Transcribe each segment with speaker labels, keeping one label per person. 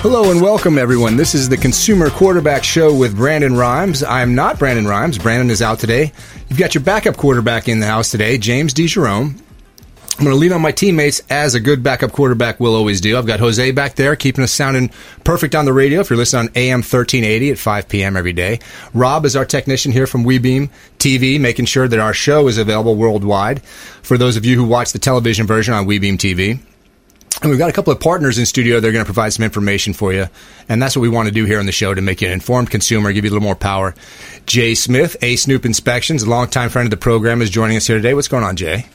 Speaker 1: Hello and welcome, everyone. This is the Consumer Quarterback Show with Brandon Rhymes. I'm not Brandon Rhymes. Brandon is out today. You've got your backup quarterback in the house today, James DeJerome. I'm going to lean on my teammates as a good backup quarterback will always do. I've got Jose back there keeping us sounding perfect on the radio if you're listening on AM 1380 at 5 p.m. every day. Rob is our technician here from WeBeam TV, making sure that our show is available worldwide for those of you who watch the television version on WeBeam TV. And we've got a couple of partners in studio. They're going to provide some information for you. And that's what we want to do here on the show to make you an informed consumer, give you a little more power. Jay Smith, A Snoop Inspections, a longtime friend of the program, is joining us here today. What's going on, Jay?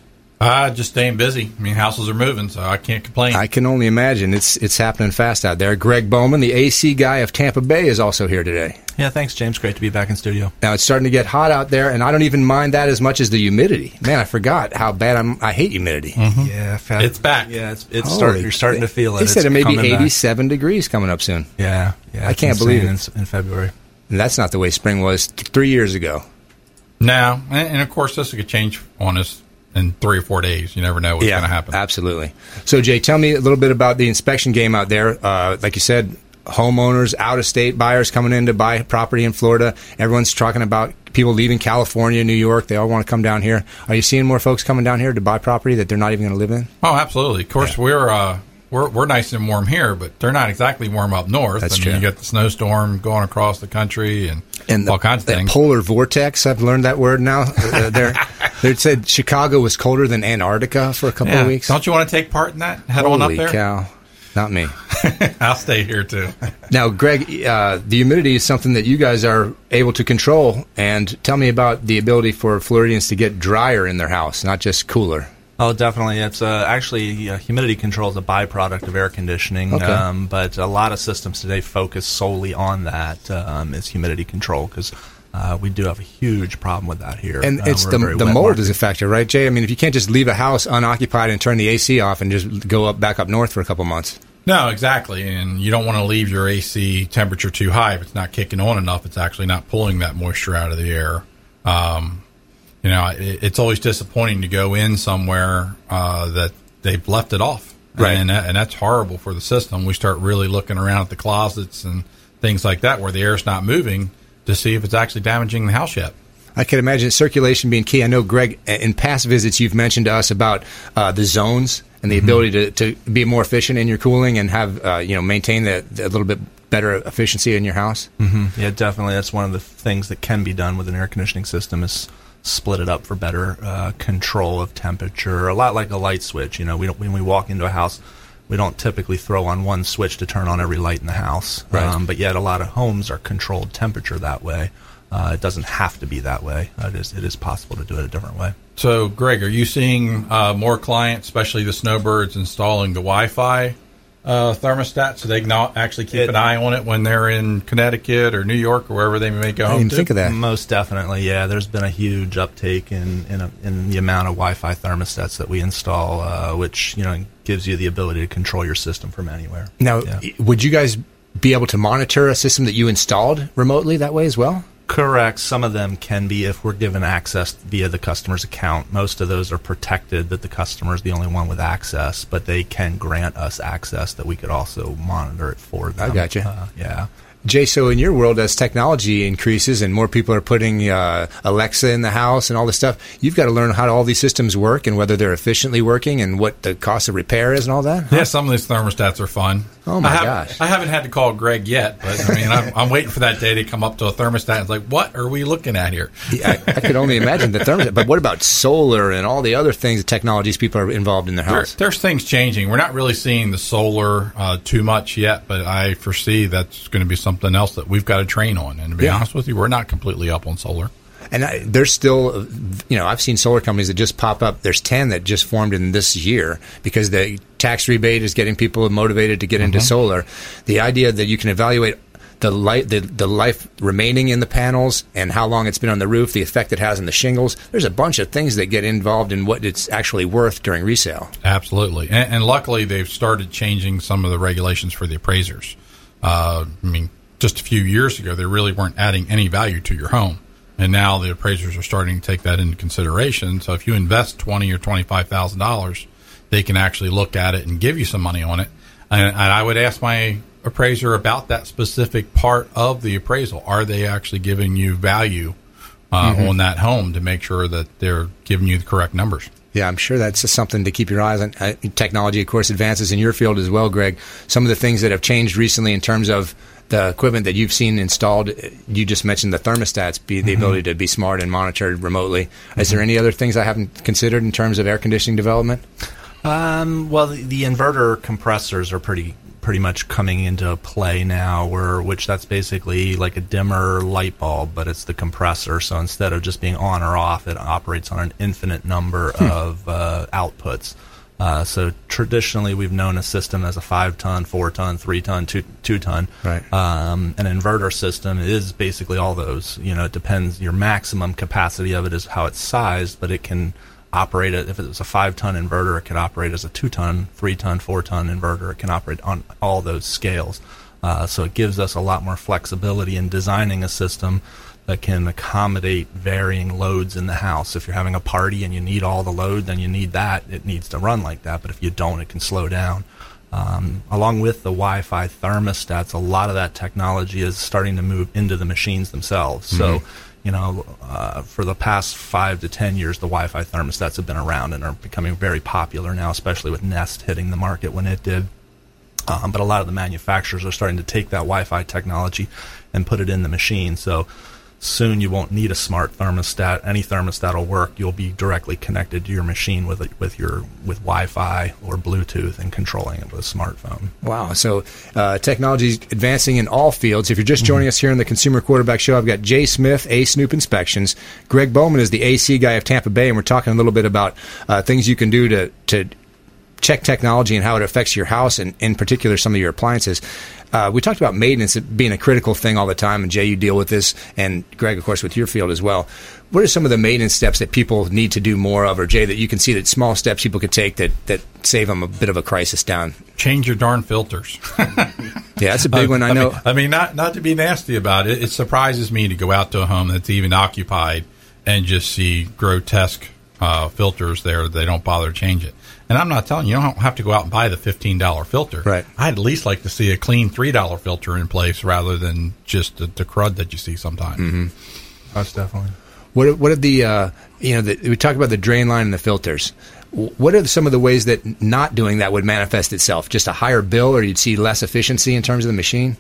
Speaker 2: Uh, just staying busy. I mean, houses are moving, so I can't complain.
Speaker 1: I can only imagine. It's it's happening fast out there. Gregg Bowman, the AC guy of Tampa Bay, is also here today.
Speaker 3: Yeah, thanks, James. Great to be back in studio.
Speaker 1: Now it's starting to get hot out there, and I don't even mind that as much as the humidity. Man, I forgot how bad I'm. I hate humidity.
Speaker 3: Mm-hmm. Yeah, fat,
Speaker 2: it's back.
Speaker 3: Yeah, it's it's starting. You're starting to feel it.
Speaker 1: They said it may be
Speaker 3: coming back.
Speaker 1: 87 degrees coming up soon.
Speaker 3: Yeah, yeah.
Speaker 1: I can't believe it.
Speaker 3: in, in February.
Speaker 1: And that's not the way spring was th- three years ago.
Speaker 2: Now, and, and of course, this could change on us in three or four days. You never know what's going to happen.
Speaker 1: Absolutely. So, Jay, tell me a little bit about the inspection game out there. Uh, like you said, homeowners, out of state buyers coming in to buy property in Florida. Everyone's talking about people leaving California, New York. They all want to come down here. Are you seeing more folks coming down here to buy property that they're not even going to live in?
Speaker 2: Oh, absolutely. Of course, we're. Uh, we're, we're nice and warm here, but they're not exactly warm up north.
Speaker 1: That's
Speaker 2: I mean,
Speaker 1: true.
Speaker 2: You got the snowstorm going across the country and,
Speaker 1: And the,
Speaker 2: all kinds of things.
Speaker 1: polar vortex, I've learned that word now. Uh, they're, they said Chicago was colder than Antarctica for a couple
Speaker 2: Yeah.
Speaker 1: of weeks.
Speaker 2: Don't you want to take part in that? Head
Speaker 1: Holy
Speaker 2: on up there.
Speaker 1: cow. Not me.
Speaker 2: I'll stay here too.
Speaker 1: Now, Gregg, uh, the humidity is something that you guys are able to control. And tell me about the ability for Floridians to get drier in their house, not just cooler.
Speaker 3: Oh, definitely. It's uh, actually uh, humidity control is a byproduct of air conditioning,
Speaker 1: Okay.
Speaker 3: um, but a lot of systems today focus solely on that um, is humidity control because uh, we do have a huge problem with that here.
Speaker 1: And
Speaker 3: Uh,
Speaker 1: it's the,
Speaker 3: a
Speaker 1: the mold
Speaker 3: market.
Speaker 1: is a factor, right, Jay? I mean, if you can't just leave a house unoccupied and turn the AC off and just go up back up north for a couple months.
Speaker 2: No, exactly. And you don't want to leave your AC temperature too high if it's not kicking on enough. It's actually not pulling that moisture out of the air. Um, you know, it, it's always disappointing to go in somewhere uh, that they've left it off.
Speaker 1: Right.
Speaker 2: And, that, and that's horrible for the system. We start really looking around at the closets and things like that where the air's not moving to see if it's actually damaging the house yet.
Speaker 1: I can imagine circulation being key. I know, Gregg, in past visits, you've mentioned to us about uh, the zones and the ability to, to be more efficient in your cooling and have, uh, you know, maintain the, a little bit better efficiency in your house.
Speaker 3: Mhm. Yeah, definitely. That's one of the things that can be done with an air conditioning system is split it up for better uh, control of temperature. A lot like a light switch. You know, we don't, when we walk into a house, we don't typically throw on one switch to turn on every light in the house.
Speaker 1: Right.
Speaker 3: Um, but yet, a lot of homes are controlled temperature that way. Uh, it doesn't have to be that way. Uh, it is it is possible to do it a different way.
Speaker 2: So, Gregg, are you seeing uh, more clients, especially the snowbirds, installing the Wi-Fi uh, thermostat so they can actually keep
Speaker 3: It-
Speaker 2: an eye on it when they're in Connecticut or New York or wherever they may go
Speaker 1: I
Speaker 2: home
Speaker 1: didn't
Speaker 2: to?
Speaker 1: think of that.
Speaker 3: Most definitely, yeah. There's been a huge uptake in in, a, in the amount of Wi-Fi thermostats that we install, uh, which you know gives you the ability to control your system from anywhere.
Speaker 1: Now,
Speaker 3: Yeah.
Speaker 1: would you guys be able to monitor a system that you installed remotely that way as well?
Speaker 3: Correct. Some of them can be if we're given access via the customer's account. Most of those are protected that the customer is the only one with access, but they can grant us access that we could also monitor it for them.
Speaker 1: I gotcha.
Speaker 3: Uh, yeah.
Speaker 1: Jay, so in your world, as technology increases and more people are putting uh, Alexa in the house and all this stuff, you've got to learn how all these systems work and whether they're efficiently working and what the cost of repair is and all that.
Speaker 2: Yeah, some of these thermostats are fun.
Speaker 1: Oh, my
Speaker 2: I have-
Speaker 1: gosh.
Speaker 2: I haven't had to call Gregg yet, but I mean, I'm, I'm waiting for that day to come up to a thermostat. It's like, what are we looking at here?
Speaker 1: Yeah, I, I could only imagine the thermostat. But what about solar and all the other things, the technologies people are involved in their
Speaker 2: There,
Speaker 1: house?
Speaker 2: there's things changing. We're not really seeing the solar uh, too much yet, but I foresee that's going to be something else that we've got to train on. And to be
Speaker 1: Yeah.
Speaker 2: honest with you, we're not completely up on solar.
Speaker 1: And I, there's still, you know, I've seen solar companies that just pop up. There's 10 that just formed in this year because the tax rebate is getting people motivated to get into solar. The idea that you can evaluate the light, the, the life remaining in the panels, and how long it's been on the roof, the effect it has on the shingles. There's a bunch of things that get involved in what it's actually worth during resale.
Speaker 2: Absolutely, and, and luckily they've started changing some of the regulations for the appraisers. Uh, I mean, just a few years ago, they really weren't adding any value to your home, and now the appraisers are starting to take that into consideration. So if you invest twenty or twenty five thousand dollars, they can actually look at it and give you some money on it. And, and I would ask my appraiser about that specific part of the appraisal. Are they actually giving you value uh, mm-hmm. on that home to make sure that they're giving you the correct numbers?
Speaker 1: Yeah, I'm sure that's something to keep your eyes on. Uh, technology, of course, advances in your field as well, Gregg. Some of the things that have changed recently in terms of the equipment that you've seen installed, you just mentioned the thermostats, be the mm-hmm. ability to be smart and monitored remotely. Mm-hmm. Is there any other things I haven't considered in terms of air conditioning development?
Speaker 3: Um, well, the, the, inverter compressors are pretty pretty much coming into play now, where which that's basically like a dimmer light bulb, but it's the compressor. So instead of just being on or off, it operates on an infinite number hmm. of uh, outputs. Uh, so traditionally, we've known a system as a five ton, four ton, three ton, two two ton.
Speaker 1: Right.
Speaker 3: Um, an inverter system is basically all those. You know, it depends. Your maximum capacity of it is how it's sized, but it can operate it. If it was a five ton inverter, it could operate as a two ton, three ton, four ton inverter. It can operate on all those scales. Uh, so it gives us a lot more flexibility in designing a system that can accommodate varying loads in the house. If you're having a party and you need all the load, then you need that. It needs to run like that. But if you don't, it can slow down. Um, along with the Wi-Fi thermostats, a lot of that technology is starting to move into the machines themselves. Mm-hmm. So you know, uh, for the past five to ten years, the Wi-Fi thermostats have been around and are becoming very popular now, especially with Nest hitting the market when it did. Um, but a lot of the manufacturers are starting to take that Wi-Fi technology and put it in the machine. So soon you won't need a smart thermostat. Any thermostat will work. You'll be directly connected to your machine with with your with Wi-Fi or Bluetooth and controlling it with a smartphone.
Speaker 1: Wow! So uh, technology is advancing in all fields. If you're just joining mm-hmm. us here on the Consumer Quarterback Show, I've got Jay Smith, A Snoop Inspections. Gregg Bowman is the AC guy of Tampa Bay, and we're talking a little bit about uh, things you can do to to check technology and how it affects your house and in particular some of your appliances. Uh, we talked about maintenance being a critical thing all the time, and Jay, you deal with this, and Gregg, of course, with your field as well. What are some of the maintenance steps that people need to do more of, or Jay, that you can see that small steps people could take that, that save them a bit of a crisis down?
Speaker 2: Change your darn filters.
Speaker 1: yeah, that's a big one. I know.
Speaker 2: I mean, I mean, not not to be nasty about it. It surprises me to go out to a home that's even occupied and just see grotesque uh, filters there. They don't bother to change it. And I'm not telling you, you don't have to go out and buy the $15 filter.
Speaker 1: Right.
Speaker 2: I'd at least like to see a clean $3 filter in place rather than just the, the crud that you see sometimes.
Speaker 1: Mm-hmm.
Speaker 3: That's definitely.
Speaker 1: What, what are the, uh, you know, the, we talk about the drain line and the filters. What are some of the ways that not doing that would manifest itself? Just a higher bill, or you'd see less efficiency in terms of the machine?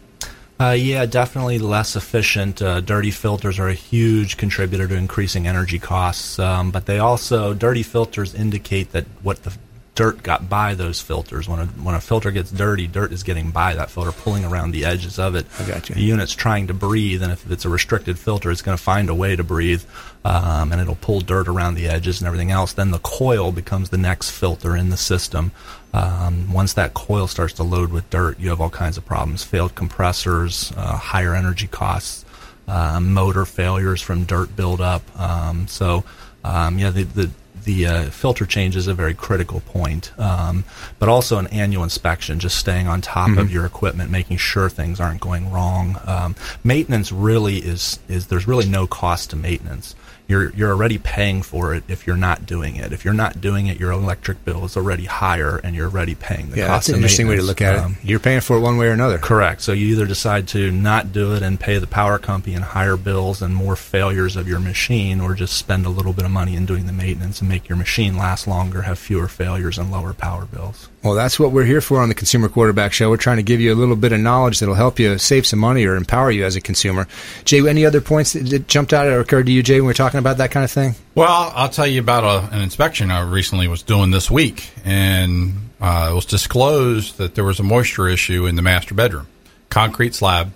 Speaker 3: Uh, yeah, definitely less efficient. Uh, dirty filters are a huge contributor to increasing energy costs, um, but they also dirty filters indicate that what the dirt got by those filters. When a when a filter gets dirty, dirt is getting by that filter, pulling around the edges of it.
Speaker 1: I got you.
Speaker 3: The unit's trying to breathe, and if it's a restricted filter, it's going to find a way to breathe, um, and it'll pull dirt around the edges and everything else. Then the coil becomes the next filter in the system. Um, once that coil starts to load with dirt, you have all kinds of problems: failed compressors, uh, higher energy costs, uh, motor failures from dirt buildup. Um, so, um, yeah, the, the the uh, filter change is a very critical point, um, but also an annual inspection, just staying on top mm-hmm. of your equipment, making sure things aren't going wrong. Um, maintenance really is is there's really no cost to maintenance you're you're already paying for it if you're not doing it. If you're not doing it, your electric bill is already higher, and you're already paying the
Speaker 1: yeah,
Speaker 3: cost.
Speaker 1: that's an interesting way to look at um, it. You're paying for it one way or another.
Speaker 3: Correct. So you either decide to not do it and pay the power company and higher bills and more failures of your machine, or just spend a little bit of money in doing the maintenance and make your machine last longer, have fewer failures, and lower power bills.
Speaker 1: Well, that's what we're here for on the Consumer Quarterback Show. We're trying to give you a little bit of knowledge that'll help you save some money or empower you as a consumer. Jay, any other points that jumped out or occurred to you, Jay, when we are talking about that kind of thing?
Speaker 2: Well, I'll tell you about a, an inspection I recently was doing this week, and uh, it was disclosed that there was a moisture issue in the master bedroom, concrete slab,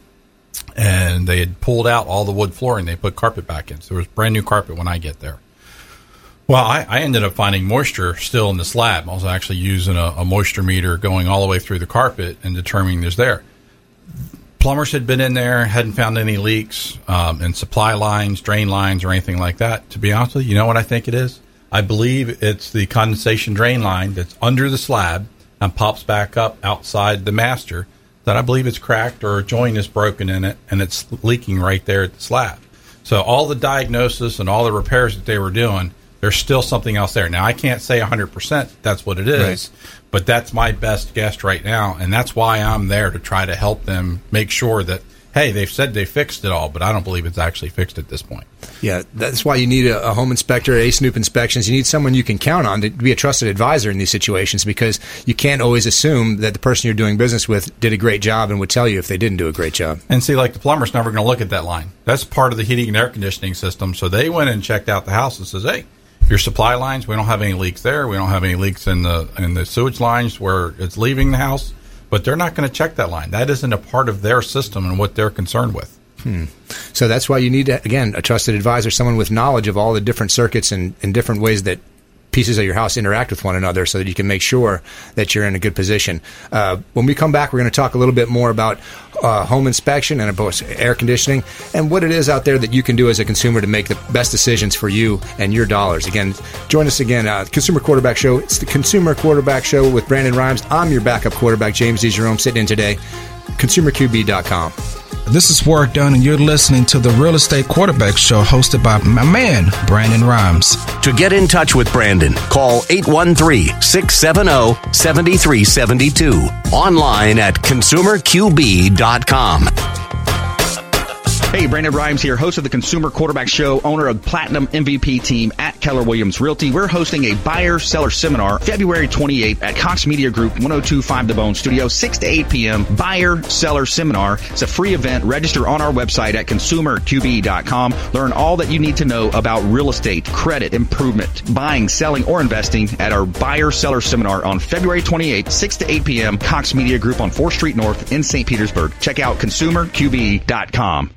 Speaker 2: and they had pulled out all the wood flooring. They put carpet back in, so there was brand new carpet when I get there. Well, I, I, ended up finding moisture still in the slab. I was actually using a, a, moisture meter going all the way through the carpet and determining there's there. Plumbers had been in there, hadn't found any leaks um, in supply lines, drain lines, or anything like that. To be honest with you, you know what I think it is? I believe it's the condensation drain line that's under the slab and pops back up outside the master. That I believe it's cracked or a joint is broken in it and it's leaking right there at the slab. So all the diagnosis and all the repairs that they were doing, there's still something else there. Now I can't say 100% that's what it is, right. but that's my best guess right now, and that's why I'm there to try to help them make sure that hey, they've said they fixed it all, but I don't believe it's actually fixed at this point.
Speaker 1: Yeah, that's why you need a, a home inspector, A Snoop Inspections. You need someone you can count on to be a trusted advisor in these situations because you can't always assume that the person you're doing business with did a great job and would tell you if they didn't do a great job.
Speaker 2: And see, like the plumber's never going to look at that line. That's part of the heating and air conditioning system. So they went and checked out the house and says, hey, your supply lines, we don't have any leaks there. We don't have any leaks in the in the sewage lines where it's leaving the house but they're not going to check that line. That isn't a part of their system and what they're concerned with.
Speaker 1: Hmm. So that's why you need, again, a trusted advisor, someone with knowledge of all the different circuits and, and different ways that pieces of your house interact with one another so that you can make sure that you're in a good position. Uh, when we come back, we're going to talk a little bit more about uh, home inspection and about air conditioning and what it is out there that you can do as a consumer to make the best decisions for you and your dollars. Again, join us again, uh, Consumer Quarterback Show. It's the Consumer Quarterback Show with Brandon Rhymes. I'm your backup quarterback, James DeJerome, sitting in today. ConsumerQB.com.
Speaker 4: This is Warrick Dunn, and you're listening to the Real Estate Quarterback Show hosted by my man, Brandon Rhymes.
Speaker 5: To get in touch with Brandon, call 813 670 7372. Online at consumerqb.com.
Speaker 6: Hey, Brandon Rhymes here, host of the Consumer Quarterback Show, owner of Platinum MVP team at Keller Williams Realty. We're hosting a buyer seller seminar February 28th at Cox Media Group 1025 The Bone Studio, 6 to 8 p.m. Buyer seller seminar. It's a free event. Register on our website at consumerqb.com. Learn all that you need to know about real estate, credit, improvement, buying, selling, or investing at our buyer seller seminar on February 28th, 6 to 8 p.m. Cox Media Group on 4th Street North in St. Petersburg. Check out consumerqb.com.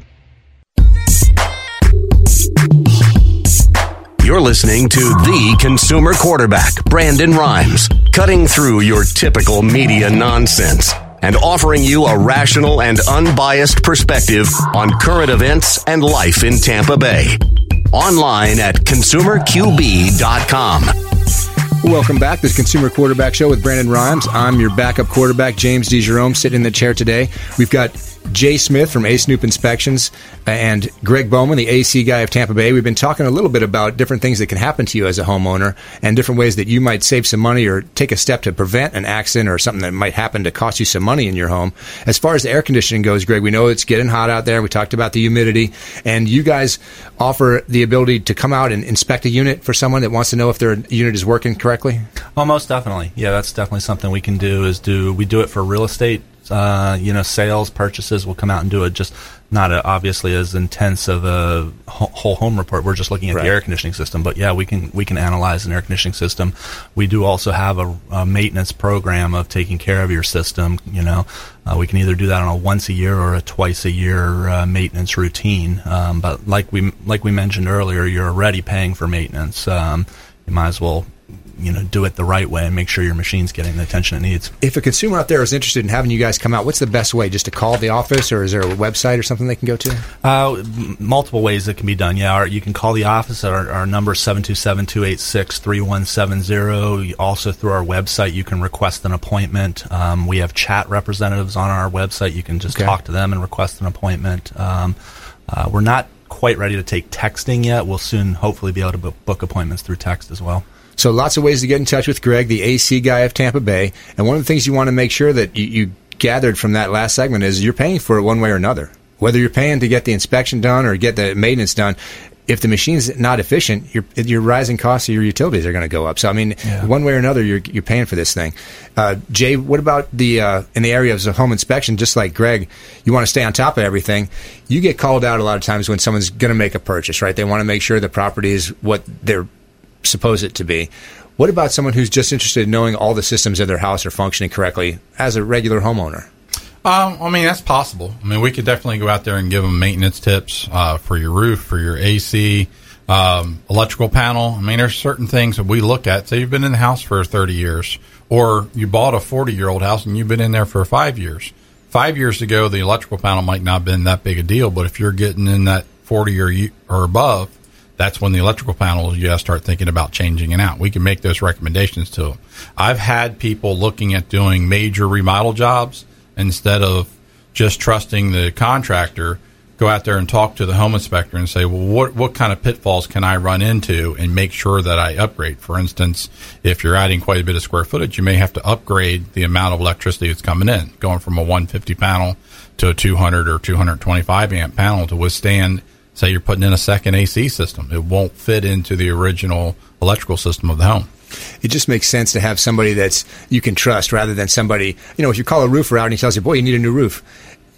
Speaker 5: You're listening to the consumer quarterback, Brandon Rhymes, cutting through your typical media nonsense and offering you a rational and unbiased perspective on current events and life in Tampa Bay. Online at consumerqb.com.
Speaker 1: Welcome back. This Consumer Quarterback Show with Brandon Rhymes. I'm your backup quarterback, James DeJerome, sitting in the chair today. We've got Jay Smith from A Snoop Inspections uh, and Gregg Bowman, the AC guy of Tampa Bay. We've been talking a little bit about different things that can happen to you as a homeowner and different ways that you might save some money or take a step to prevent an accident or something that might happen to cost you some money in your home. As far as the air conditioning goes, Gregg, we know it's getting hot out there. We talked about the humidity, and you guys offer the ability to come out and inspect a unit for someone that wants to know if their unit is working correctly.
Speaker 3: Oh, most definitely. Yeah, that's definitely something we can do. Is do we do it for real estate uh, you know, sales purchases will come out and do it. Just not a, obviously as intense of a whole home report. We're just looking at right. the air conditioning system, but yeah, we can we can analyze an air conditioning system. We do also have a, a maintenance program of taking care of your system. You know, uh, we can either do that on a once a year or a twice a year uh, maintenance routine. Um, but like we like we mentioned earlier, you're already paying for maintenance. Um, you might as well you know do it the right way and make sure your machine's getting the attention it needs.
Speaker 1: If a consumer out there is interested in having you guys come out, what's the best way? Just to call the office, or is there a website or something they can go to?
Speaker 3: Uh, m- multiple ways that can be done. Yeah, you can call the office. Our, our number is 727-286-3170. Also through our website, you can request an appointment. Um, we have chat representatives on our website. You can just okay. talk to them and request an appointment. Um, uh, we're not quite ready to take texting yet. We'll soon hopefully be able to book appointments through text as well.
Speaker 1: So lots of ways to get in touch with Gregg, the AC guy of Tampa Bay. And one of the things you want to make sure that you, you gathered from that last segment is you're paying for it one way or another. Whether you're paying to get the inspection done or get the maintenance done, if the machine's not efficient, your your rising costs of your utilities are going to go up. So I mean,
Speaker 3: Yeah.
Speaker 1: one way or another, you're you're paying for this thing. Uh, Jay, what about the uh, in the areas of home inspection? Just like Gregg, you want to stay on top of everything. You get called out a lot of times when someone's going to make a purchase, right? They want to make sure the property is what they're supposed it to be. What about someone who's just interested in knowing all the systems of their house are functioning correctly as a regular homeowner?
Speaker 2: Um, I mean, that's possible. I mean, we could definitely go out there and give them maintenance tips uh, for your roof, for your AC, um, electrical panel. I mean, there's certain things that we look at. Say you've been in the house for 30 years, or you bought a 40 year old house and you've been in there for five years. Five years ago, the electrical panel might not have been that big a deal, but if you're getting in that 40 or, or above, that's when the electrical panels you got to start thinking about changing it out. We can make those recommendations to them. I've had people looking at doing major remodel jobs instead of just trusting the contractor. Go out there and talk to the home inspector and say, well, what what kind of pitfalls can I run into and make sure that I upgrade? For instance, if you're adding quite a bit of square footage, you may have to upgrade the amount of electricity that's coming in, going from a 150 panel to a 200 or 225 amp panel to withstand say you're putting in a second AC system. It won't fit into the original electrical system of the home.
Speaker 1: it just makes sense to have somebody that's you can trust rather than somebody you know if you call a roofer out and he tells you boy you need a new roof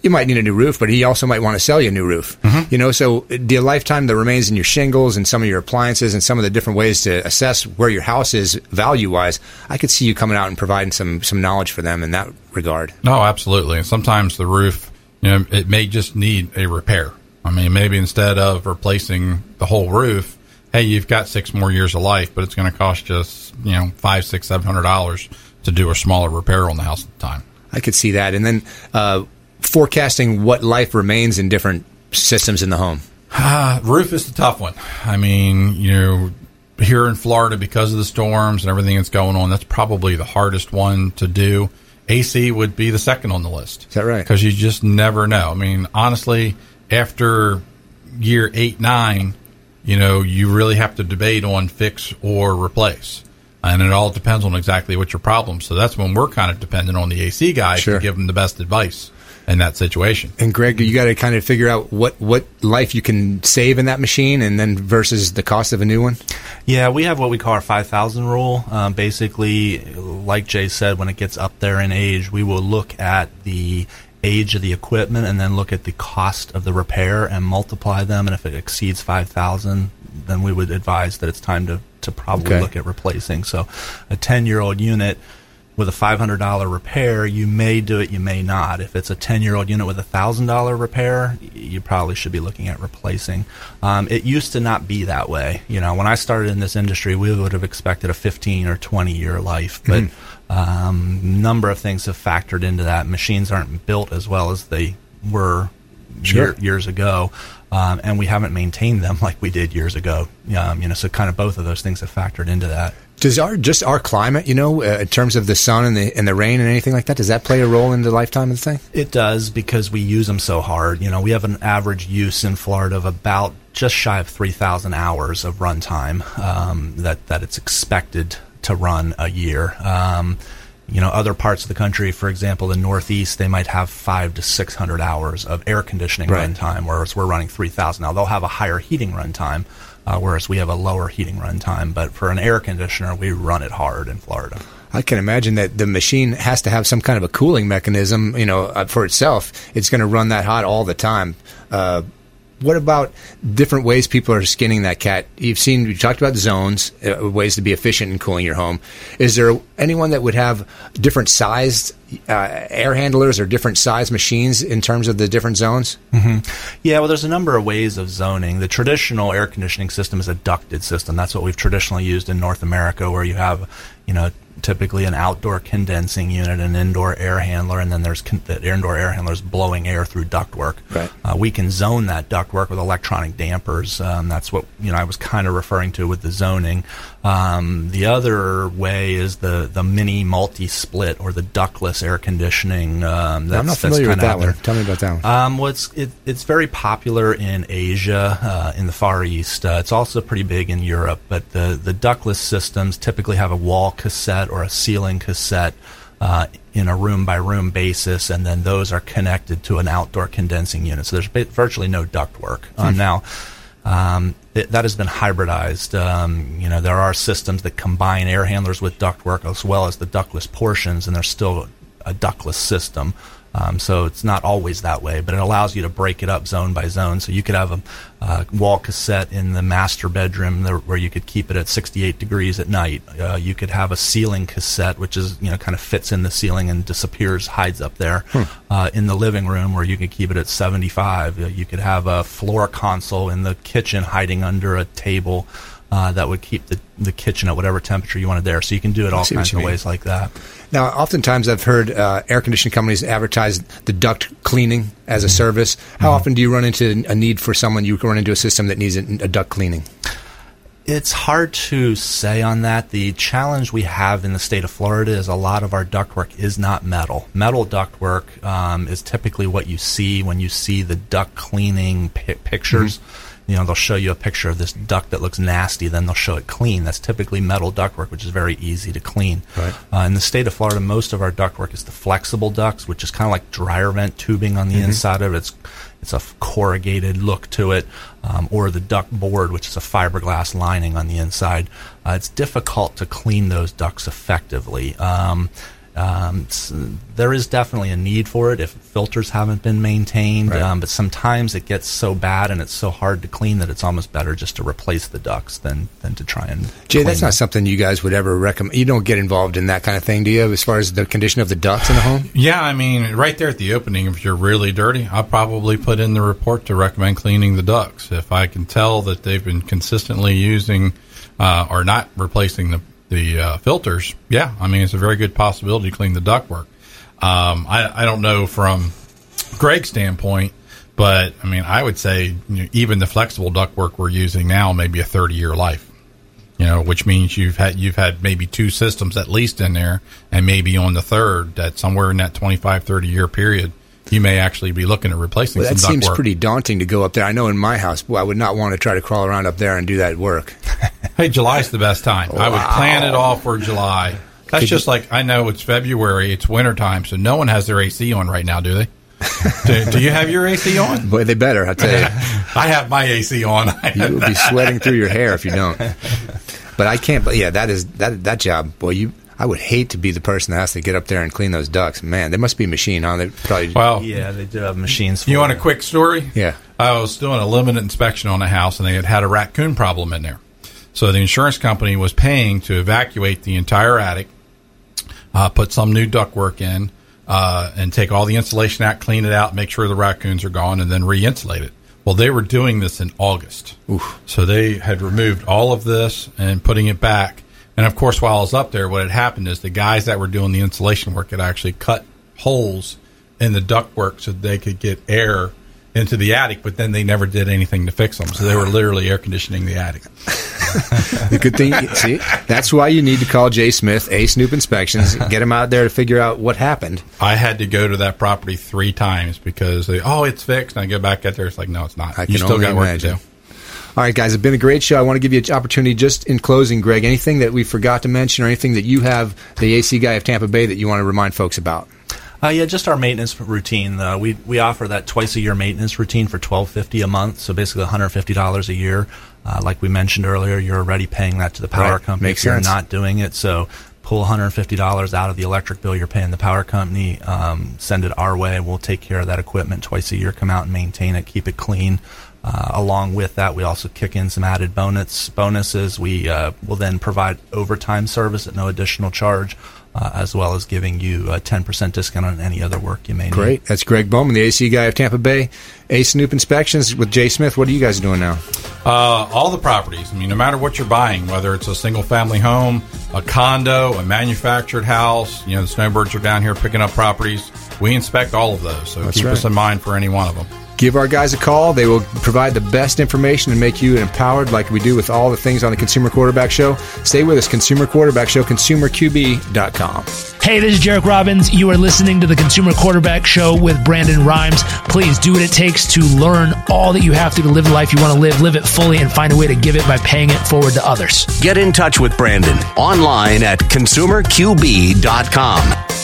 Speaker 1: you might need a new roof but he also might want to sell you a new roof mm-hmm. you know so the lifetime that remains in your shingles and some of your appliances and some of the different ways to assess where your house is value wise i could see you coming out and providing some some knowledge for them in that regard
Speaker 2: No, absolutely. And sometimes the roof, you know, it may just need a repair. I mean, maybe instead of replacing the whole roof, hey, you've got six more years of life, but it's going to cost you, you know, five, six, seven hundred dollars to do a smaller repair on the house at the time.
Speaker 1: i could see that and then uh, forecasting what life remains in different systems in the home
Speaker 2: Uh, roof is the tough one. I mean, you know, here in Florida, because of the storms and everything that's going on, that's probably the hardest one to do. AC would be the second on the list.
Speaker 1: Is that right?
Speaker 2: Because you just never know. I mean, honestly, after year eight, nine, you know, you really have to debate on fix or replace. And it all depends on exactly what your problem. So that's when we're kind of dependent on the AC guy
Speaker 1: Sure.
Speaker 2: to give them the best advice in that situation.
Speaker 1: And Gregg, you got to kind of figure out what what life you can save in that machine, and then versus the cost of a new one.
Speaker 3: Yeah, we have what we call our 5,000 rule. Um, basically, like Jay said, when it gets up there in age, we will look at the age of the equipment and then look at the cost of the repair and multiply them. And if it exceeds 5,000, then we would advise that it's time to, to probably
Speaker 1: Okay.
Speaker 3: look at replacing. So a 10 year old unit with a $500 repair, you may do it, you may not. If it's a 10 year old unit with a $1,000 repair, you probably should be looking at replacing. Um, it used to not be that way. You know, when I started in this industry, we would have expected a 15 or 20 year life, but um, number of things have factored into that. Machines aren't built as well as they were
Speaker 1: Sure.
Speaker 3: year, years ago. Um, and we haven't maintained them like we did years ago. Um, you know, so kind of both of those things have factored into that.
Speaker 1: Does our just our climate, you know, uh, in terms of the sun and the and the rain and anything like that, does that play a role in the lifetime of the thing?
Speaker 3: It does because we use them so hard. You know, we have an average use in Florida of about just shy of 3,000 hours of runtime um, that, that it's expected to run a year. Um, you know, other parts of the country, for example, the Northeast, they might have five to 600 hours of air conditioning
Speaker 1: Right.
Speaker 3: runtime, whereas we're running 3,000. Now, they'll have a higher heating runtime, uh, whereas we have a lower heating runtime. But for an air conditioner, we run it hard in Florida.
Speaker 1: I can imagine that the machine has to have some kind of a cooling mechanism, you know, uh, for itself. It's going to run that hot all the time. Uh, what about different ways people are skinning that cat? You've seen, you talked about zones, uh, ways to be efficient in cooling your home. Is there anyone that would have different sized uh, air handlers or different size machines in terms of the different zones?
Speaker 3: Yeah, well, there's a number of ways of zoning. The traditional air conditioning system is a ducted system. That's what we've traditionally used in North America, where you have, you know, typically an outdoor condensing unit, an indoor air handler, and then there's con- the indoor air handlers blowing air through ductwork.
Speaker 1: Right.
Speaker 3: Uh, we can zone that ductwork with electronic dampers. Um, that's what you know I was kind of referring to with the zoning. Um, the other way is the the mini multi-split or the ductless air conditioning. Um, that's,
Speaker 1: I'm not
Speaker 3: that's
Speaker 1: familiar with that one. Tell me about that one.
Speaker 3: Um, well, it's it, it's very popular in Asia, uh, in the Far East. Uh, it's also pretty big in Europe. But the the ductless systems typically have a wall cassette or a ceiling cassette uh, in a room by room basis, and then those are connected to an outdoor condensing unit. So there's virtually no ductwork. Um, now. Um, that has been hybridized. Um, you know, there are systems that combine air handlers with ductwork as well as the ductless portions, and there's still a ductless system. Um, so it's not always that way, but it allows you to break it up zone by zone. So you could have a, uh, wall cassette in the master bedroom there, where you could keep it at 68 degrees at night. Uh, you could have a ceiling cassette, which is you know kind of fits in the ceiling and disappears, hides up there hmm. uh, in the living room, where you could keep it at 75. Uh, you could have a floor console in the kitchen, hiding under a table. Uh, that would keep the, the kitchen at whatever temperature you wanted there. So you can do it all kinds of mean. ways like that.
Speaker 1: Now, oftentimes I've heard uh, air conditioning companies advertise the duct cleaning as a mm-hmm. service. How mm-hmm. often do you run into a need for someone you run into a system that needs a, a duct cleaning?
Speaker 3: It's hard to say on that. The challenge we have in the state of Florida is a lot of our ductwork is not metal. Metal ductwork um, is typically what you see when you see the duct cleaning pi- pictures. Mm-hmm you know, they'll show you a picture of this duct that looks nasty, then they'll show it clean. That's typically metal ductwork, which is very easy to clean.
Speaker 1: Right.
Speaker 3: Uh, in the state of Florida, most of our ductwork is the flexible ducts, which is kind of like dryer vent tubing on the mm-hmm. inside of it. It's it's a corrugated look to it, um, or the duct board, which is a fiberglass lining on the inside. Uh, it's difficult to clean those ducts effectively. Um, um, there is definitely a need for it if filters haven't been maintained, right. um, but sometimes it gets so bad and it's so hard to clean that it's almost better just to replace the ducts than than to try and.
Speaker 1: Jay, that's them. not something you guys would ever recommend. You don't get involved in that kind of thing, do you? As far as the condition of the ducts in the home?
Speaker 2: Yeah, I mean, right there at the opening, if you're really dirty, I'll probably put in the report to recommend cleaning the ducts. If I can tell that they've been consistently using uh, or not replacing the the uh, filters, yeah, I mean it's a very good possibility to clean the ductwork. Um, I, I don't know from Gregg's standpoint, but I mean I would say you know, even the flexible ductwork we're using now maybe a thirty year life. You know, which means you've had you've had maybe two systems at least in there, and maybe on the third that somewhere in that 25, 30 year period, you may actually be looking at replacing
Speaker 1: well, that
Speaker 2: some
Speaker 1: seems pretty daunting to go up there. I know in my house, boy, I would not want to try to crawl around up there and do that work.
Speaker 2: hey, July's the best time. Wow. I would plan it all for July. That's Could just you, like I know it's February, it's wintertime, so no one has their AC on right now, do they? do, do, you have your AC on?
Speaker 1: Boy, they better. I tell you,
Speaker 2: I have my AC on.
Speaker 1: you will be sweating through your hair if you don't. But I can't. But yeah, that is that that job. Boy, you I would hate to be the person that has to get up there and clean those ducks. Man, they must be a machine, huh? They probably.
Speaker 3: Well, yeah, they do have machines.
Speaker 2: you want a quick story?
Speaker 1: Yeah.
Speaker 2: I was doing a limited inspection on a house, and they had had a raccoon problem in there. So the insurance company was paying to evacuate the entire attic, uh, put some new ductwork in, uh, and take all the insulation out, clean it out, make sure the raccoons are gone, and then re-insulate it. Well, they were doing this in August,
Speaker 1: Oof.
Speaker 2: so they had removed all of this and putting it back and of course, while I was up there, what had happened is the guys that were doing the insulation work had actually cut holes in the ductwork so they could get air into the attic, but then they never did anything to fix them. So they were literally air conditioning the attic.
Speaker 1: the good thing, see, that's why you need to call Jay Smith, A Snoop Inspections, get him out there to figure out what happened.
Speaker 2: I had to go to that property three times because they, oh, it's fixed. And I go back out there, it's like, no, it's not.
Speaker 1: I you still got work to do. All right, guys, it's been a great show. I want to give you an opportunity just in closing, Gregg. Anything that we forgot to mention or anything that you have, the AC guy of Tampa Bay, that you want to remind folks about?
Speaker 3: Uh, yeah, just our maintenance routine. Uh, we we offer that twice a year maintenance routine for twelve fifty a month, so basically one hundred fifty dollars a year. Uh, like we mentioned earlier, you're already paying that to the power right. company
Speaker 1: Makes
Speaker 3: if you're not doing it. So pull $150 out of the electric bill you're paying the power company, um, send it our way. We'll take care of that equipment twice a year. Come out and maintain it, keep it clean. Uh, along with that, we also kick in some added bonus bonuses. We uh, will then provide overtime service at no additional charge, uh, as well as giving you a 10% discount on any other work you may
Speaker 1: need. Great. That's Gregg Bowman, the AC guy of Tampa Bay. A Snoop Inspections with Jay Smith. What are you guys doing now?
Speaker 2: Uh, all the properties. I mean, no matter what you're buying, whether it's a single family home, a condo, a manufactured house, you know, the snowbirds are down here picking up properties. We inspect all of those. So That's keep right. us in mind for any one of them.
Speaker 1: Give our guys a call. They will provide the best information and make you empowered like we do with all the things on the Consumer Quarterback Show. Stay with us, Consumer Quarterback Show, consumerqb.com.
Speaker 7: Hey, this is Jairek Robbins. You are listening to the Consumer Quarterback Show with Brandon Rhymes. Please do what it takes to learn all that you have to to live the life you want to live, live it fully, and find a way to give it by paying it forward to others.
Speaker 5: Get in touch with Brandon online at consumerqb.com.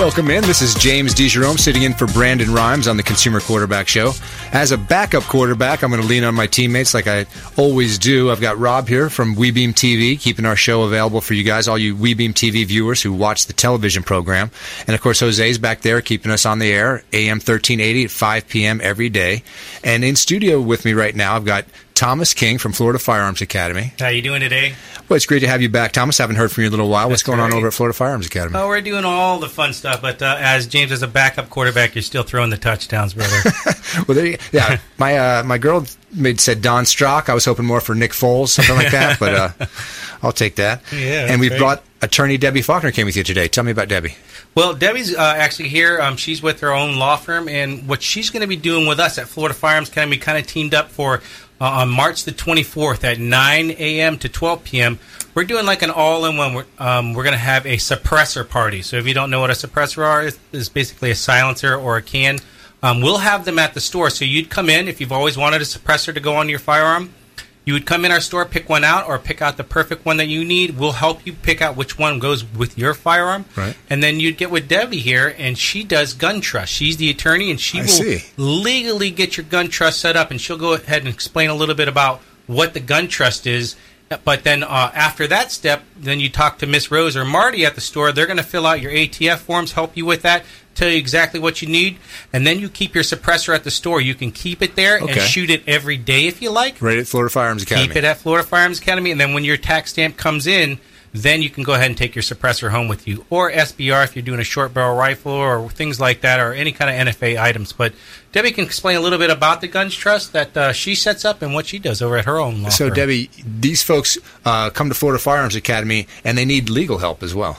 Speaker 1: Welcome in. This is James DeJerome sitting in for Brandon Rhymes on the Consumer Quarterback Show. As a backup quarterback, I'm going to lean on my teammates like I always do. I've got Rob here from WeBeam TV, keeping our show available for you guys, all you WeBeam TV viewers who watch the television program. And of course, Jose's back there keeping us on the air, AM 1380 at 5 p.m. every day. And in studio with me right now, I've got Thomas King from Florida Firearms Academy.
Speaker 8: How you doing today?
Speaker 1: Well, it's great to have you back, Thomas. Haven't heard from you in a little while. What's
Speaker 8: That's
Speaker 1: going on over at Florida Firearms Academy?
Speaker 8: Oh, we're doing all the fun stuff, but uh, as James as a backup quarterback, you're still throwing the touchdowns, brother.
Speaker 1: Well, there you, yeah, my uh, my girl made said Don Strock. I was hoping more for Nick Foles, something like that, but uh, I'll take that.
Speaker 8: Yeah,
Speaker 1: and we've
Speaker 8: great.
Speaker 1: brought attorney Debbie Faulkner came with you today. Tell me about Debbie.
Speaker 8: Well, Debbie's uh, actually here. Um, she's with her own law firm, and what she's going to be doing with us at Florida Firearms Academy, kind of teamed up for uh, on March the 24th at 9 a.m. to 12 p.m. We're doing like an all-in-one. We're, um, we're going to have a suppressor party. So if you don't know what a suppressor are, it's, it's basically a silencer or a can. Um, we'll have them at the store. So you'd come in if you've always wanted a suppressor to go on your firearm. You would come in our store, pick one out, or pick out the perfect one that you need. We'll help you pick out which one goes with your firearm.
Speaker 1: Right.
Speaker 8: And then you'd get with Debbie here, and she does gun trust. She's the attorney, and she
Speaker 1: I
Speaker 8: will
Speaker 1: see.
Speaker 8: legally get your gun trust set up, and she'll go ahead and explain a little bit about what the gun trust is. But then uh, after that step, then you talk to Miss Rose or Marty at the store. They're going to fill out your ATF forms, help you with that, tell you exactly what you need, and then you keep your suppressor at the store. You can keep it there
Speaker 1: Okay.
Speaker 8: and shoot it every day if you like.
Speaker 1: Right at Florida Firearms Academy.
Speaker 8: Keep it at Florida Firearms Academy, and then when your tax stamp comes in, then you can go ahead and take your suppressor home with you, or SBR if you're doing a short barrel rifle or things like that, or any kind of NFA items. But Debbie can explain a little bit about the guns trust that uh, she sets up and what she does over at her own law
Speaker 1: so,
Speaker 8: firm.
Speaker 1: Debbie, these folks uh, come to Florida Firearms Academy and they need legal help as well.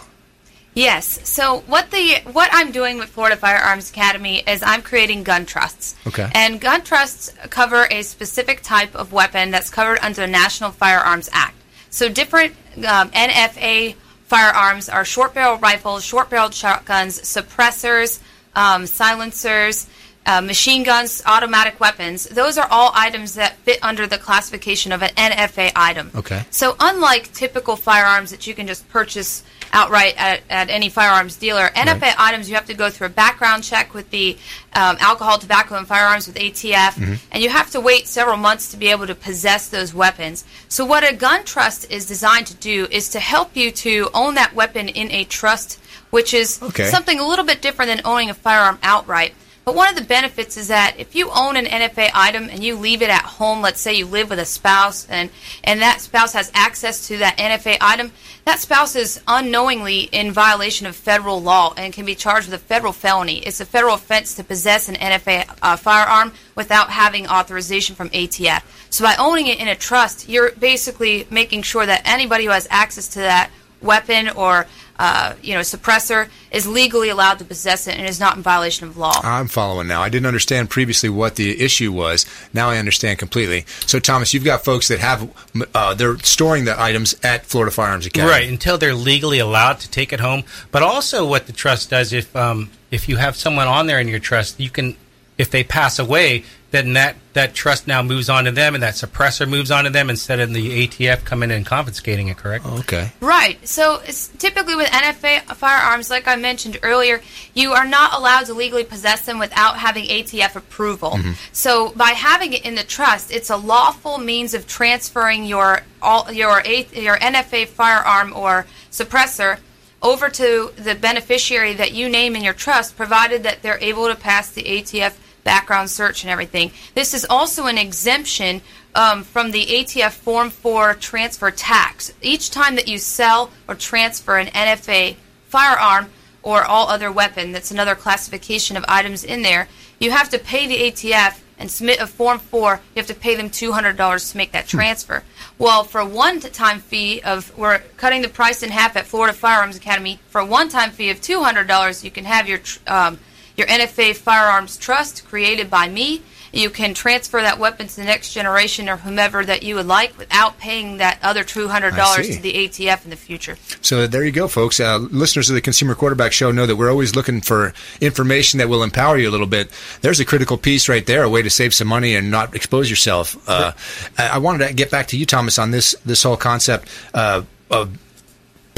Speaker 9: Yes. So what the what I'm doing with Florida Firearms Academy is I'm creating gun trusts.
Speaker 1: Okay.
Speaker 9: And gun trusts cover a specific type of weapon that's covered under the National Firearms Act. So different um, NFA firearms are short barrel rifles, short barreled shotguns, suppressors, um, silencers. Uh, machine guns, automatic weapons, those are all items that fit under the classification of an NFA item.
Speaker 1: Okay.
Speaker 9: So, unlike typical firearms that you can just purchase outright at, at any firearms dealer, NFA items you have to go through a background check with the um, alcohol, tobacco, and firearms with ATF, and you have to wait several months to be able to possess those weapons. So, what a gun trust is designed to do is to help you to own that weapon in a trust, which is
Speaker 1: Okay.
Speaker 9: something a little bit different than owning a firearm outright. But one of the benefits is that if you own an NFA item and you leave it at home, let's say you live with a spouse and, and that spouse has access to that NFA item, that spouse is unknowingly in violation of federal law and can be charged with a federal felony. It's a federal offense to possess an NFA uh, firearm without having authorization from ATF. So by owning it in a trust, you're basically making sure that anybody who has access to that weapon or uh, you know suppressor is legally allowed to possess it and is not in violation of law.
Speaker 1: I'm following now. I didn't understand previously what the issue was. Now I understand completely. So, Thomas, you've got folks that have uh, they're storing the items at Florida Firearms Academy.
Speaker 8: Right, until they're legally allowed to take it home. But also, what the trust does, if um, if you have someone on there in your trust, you can, if they pass away, then that, that trust now moves on to them, and that suppressor moves on to them instead of the ATF coming in and confiscating it. Correct?
Speaker 1: Oh, okay.
Speaker 9: Right. So it's typically with NFA firearms, like I mentioned earlier, you are not allowed to legally possess them without having ATF approval. Mm-hmm. So by having it in the trust, it's a lawful means of transferring your all your A, your NFA firearm or suppressor over to the beneficiary that you name in your trust, provided that they're able to pass the ATF background search and everything. This is also an exemption um, from the ATF Form 4 transfer tax. Each time that you sell or transfer an NFA firearm or all other weapon, that's another classification of items in there, you have to pay the ATF and submit a Form 4. You have to pay them $200 to make that transfer. Well, for a one-time fee of, we're cutting the price in half at Florida Firearms Academy. For a one-time fee of $200, you can have your um, your NFA Firearms Trust created by me, you can transfer that weapon to the next generation or whomever that you would like without paying that other
Speaker 1: $200
Speaker 9: to the ATF in the future.
Speaker 1: So there you go, folks. Uh, listeners of the Consumer Quarterback Show know that we're always looking for information that will empower you a little bit. There's a critical piece right there, a way to save some money and not expose yourself. Uh, I wanted to get back to you, Thomas, on this this whole concept uh, of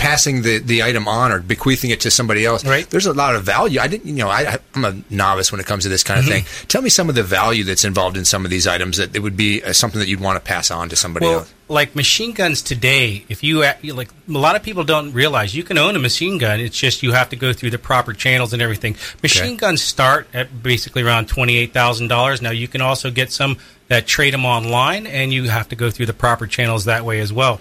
Speaker 1: passing the, the item on or bequeathing it to somebody else.
Speaker 8: Right.
Speaker 1: There's a lot of value. I didn't, you know, I, I'm a novice when it comes to this kind of thing. Tell me some of the value that's involved in some of these items that it would be uh, something that you'd want to pass on to somebody
Speaker 8: Well,
Speaker 1: else.
Speaker 8: like machine guns today, if you you like, a lot of people don't realize you can own a machine gun. It's just you have to go through the proper channels and everything. Machine
Speaker 1: Okay.
Speaker 8: guns start at basically around twenty eight thousand dollars. Now you can also get some that trade them online, and you have to go through the proper channels that way as well.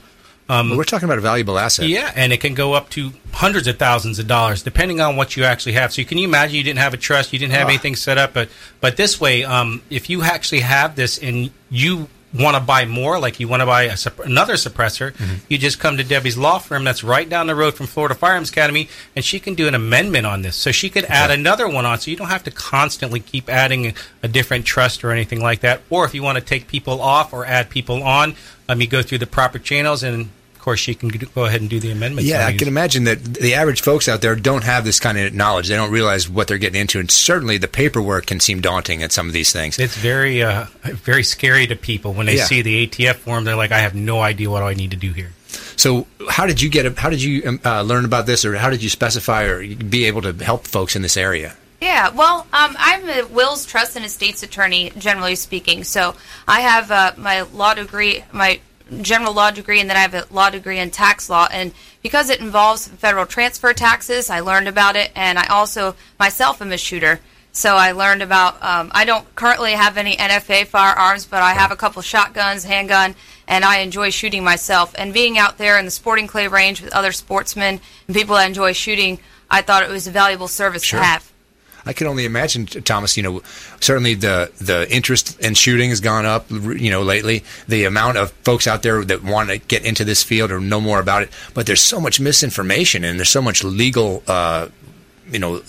Speaker 8: Um,
Speaker 1: But we're talking about a valuable asset.
Speaker 8: yeah, and it can go up to hundreds of thousands of dollars depending on what you actually have. So, can you imagine you didn't have a trust, you didn't have
Speaker 1: Ah.
Speaker 8: anything set up, but but this way, um, if you actually have this and you want to buy more, like you want to buy supp- another suppressor,
Speaker 1: Mm-hmm.
Speaker 8: you just come to Debbie's law firm that's right down the road from Florida Firearms Academy, and she can do an amendment on this. So she could add another one on, so you don't have to constantly keep adding a, a different trust or anything like that. Or if you want to take people off or add people on, um, you go through the proper channels and. Of course, she can go ahead and do the amendments.
Speaker 1: Yeah, I can imagine that the average folks out there don't have this kind of knowledge. They don't realize what they're getting into, and certainly the paperwork can seem daunting at some of these things.
Speaker 8: It's very, uh, very scary to people when they
Speaker 1: Yeah.
Speaker 8: see the ATF form. They're like, "I have no idea what I need to do here."
Speaker 1: So, how did you get? How did you um, uh, learn about this, or how did you specify or be able to help folks in this area?
Speaker 9: Yeah, well, um, I'm a wills, trust, and estates attorney, generally speaking. So I have uh, my law degree, my general law degree, and then I have a law degree in tax law. And because it involves federal transfer taxes, I learned about it. And I also myself am a shooter. So I learned about. Um, I don't currently have any NFA firearms, but I have a couple shotguns, handgun, and I enjoy shooting myself. And being out there in the sporting clay range with other sportsmen and people that enjoy shooting, I thought it was a valuable service
Speaker 1: Sure.
Speaker 9: to have.
Speaker 1: I can only imagine, Thomas. You know, certainly the the interest in shooting has gone up. You know, lately the amount of folks out there that want to get into this field or know more about it, but there's so much misinformation and there's so much legal. Uh, you know,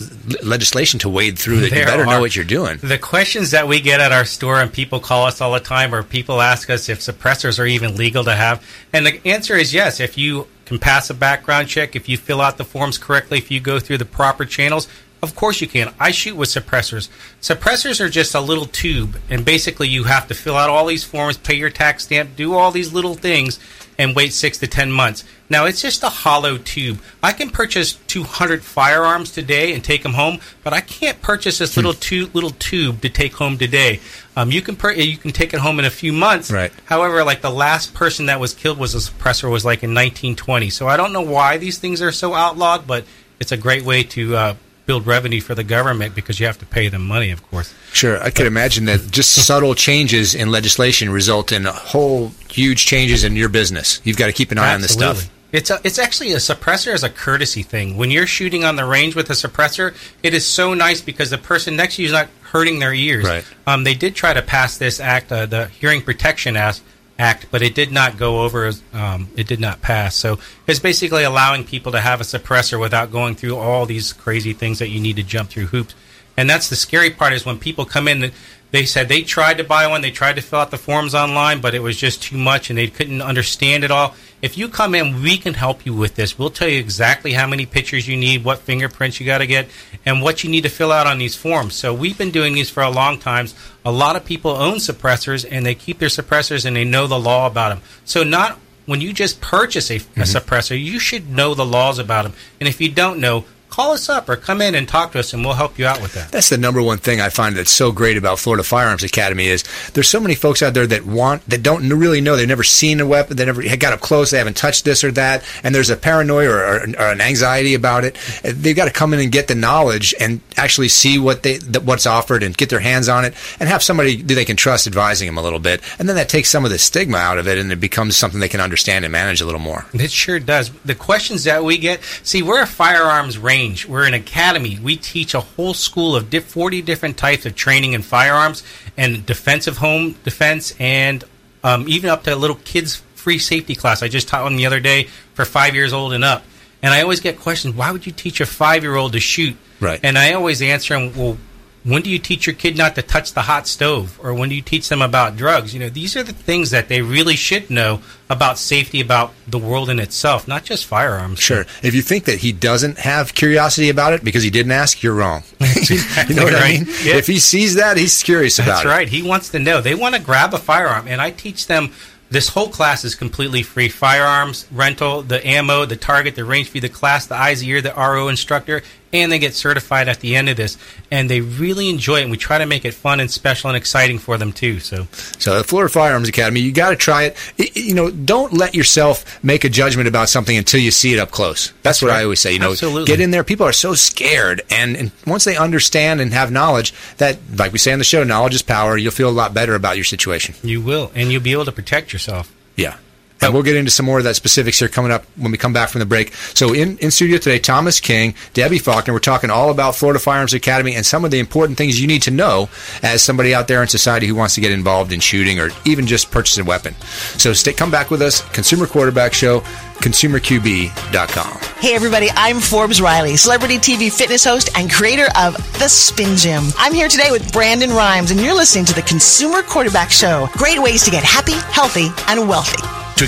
Speaker 1: legislation to wade through that you
Speaker 8: There
Speaker 1: better know what you're doing.
Speaker 8: The questions that we get at our store, and people call us all the time, or people ask us if suppressors are even legal to have. And the answer is yes. If you can pass a background check, if you fill out the forms correctly, if you go through the proper channels, of course you can. I shoot with suppressors. Suppressors are just a little tube, and basically you have to fill out all these forms, pay your tax stamp, do all these little things, and wait six to ten months. Now it's just a hollow tube. I can purchase 200 firearms today and take them home, but I can't purchase this little tu- little tube to take home today. Um, you can you can take it home in a few months.
Speaker 1: Right.
Speaker 8: However, like the last person that was killed was a suppressor was like in 1920. So I don't know why these things are so outlawed, but it's a great way to uh, build revenue for the government because you have to pay them money, of course.
Speaker 1: Sure, I could imagine that just subtle changes in legislation result in whole huge changes in your business. You've got to keep an eye on this stuff.
Speaker 8: It's a, it's actually a suppressor is a courtesy thing. When you're shooting on the range with a suppressor, it is so nice because the person next to you is not hurting their ears.
Speaker 1: Right.
Speaker 8: Um, they did try to pass this act, uh, the Hearing Protection Act, Act, but it did not go over. Um, it did not pass. So it's basically allowing people to have a suppressor without going through all these crazy things that you need to jump through hoops. And that's the scary part is when people come in. They said they tried to buy one, they tried to fill out the forms online, but it was just too much and they couldn't understand it all. If you come in, we can help you with this. We'll tell you exactly how many pictures you need, what fingerprints you got to get, and what you need to fill out on these forms. So we've been doing these for a long time. A lot of people own suppressors and they keep their suppressors and they know the law about them. So not when you just purchase a, a mm-hmm. suppressor, you should know the laws about them. And if you don't know, call us up or come in and talk to us and we'll help you out with that.
Speaker 1: That's the number one thing I find that's so great about Florida Firearms Academy is there's so many folks out there that want that don't really know. They've never seen a weapon. They never got up close. They haven't touched this or that. And there's a paranoia or, or, or an anxiety about it. They've got to come in and get the knowledge and actually see what they what's offered and get their hands on it and have somebody that they can trust advising them a little bit and then that takes some of the stigma out of it and it becomes something they can understand and manage a little more.
Speaker 8: It sure does. The questions that we get see, we're a firearms range. We're an academy. We teach a whole school of 40 different types of training in firearms and defensive home defense and um, even up to a little kids free safety class. I just taught one the other day for five years old and up. And I always get questions why would you teach a five year old to shoot?
Speaker 1: Right.
Speaker 8: And I always answer them, well, when do you teach your kid not to touch the hot stove or when do you teach them about drugs you know these are the things that they really should know about safety about the world in itself not just firearms
Speaker 1: Sure. If you think that he doesn't have curiosity about it because he didn't ask, you're wrong. you know what I mean?
Speaker 8: Yeah.
Speaker 1: If he sees that, he's curious about
Speaker 8: That's
Speaker 1: it.
Speaker 8: right. He wants to know. They want to grab a firearm, and I teach them. This whole class is completely free. Firearms rental, the ammo, the target, the range fee, the class, the eyes, ear, the RO instructor, and they get certified at the end of this. And they really enjoy it. And we try to make it fun and special and exciting for them too. So
Speaker 1: So the Florida Firearms Academy, you got to try it. I- I- You know, don't let yourself make a judgment about something until you see it up close. That's, what
Speaker 8: right.
Speaker 1: I always say. You know,
Speaker 8: Absolutely.
Speaker 1: get in there. People are so scared, and, and once they understand and have knowledge, that like we say on the show, knowledge is power. You'll feel a lot better about your situation.
Speaker 8: you will, and you'll be able to protect yourself.
Speaker 1: Yeah. And we'll get into some more of that specifics here coming up when we come back from the break. So in, in studio today, Thomas King, Debbie Faulkner. We're talking all about Florida Firearms Academy and some of the important things you need to know as somebody out there in society who wants to get involved in shooting or even just purchase a weapon. So stay, come back with us. Consumer Quarterback Show, consumerqb.com.
Speaker 10: Hey everybody, I'm Forbes Riley, celebrity TV fitness host and creator of The Spin Gym. I'm here today with Brandon Rhymes and you're listening to the Consumer Quarterback Show. Great ways to get happy, healthy, and wealthy.
Speaker 5: To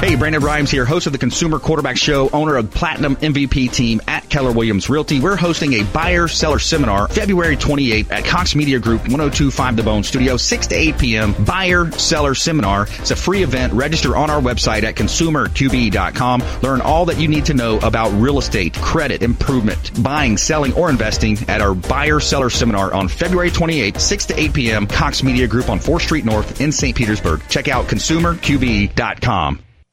Speaker 6: Hey, Brandon Rhymes here, host of the Consumer Quarterback Show, owner of Platinum MVP team at Keller Williams Realty. We're hosting a buyer seller seminar February 28th at Cox Media Group 1025 The Bone Studio, 6 to 8 p.m. Buyer seller seminar. It's a free event. Register on our website at consumerqb.com. Learn all that you need to know about real estate, credit, improvement, buying, selling, or investing at our buyer seller seminar on February 28th, 6 to 8 p.m. Cox Media Group on 4th Street North in St. Petersburg. Check out consumerqb.com.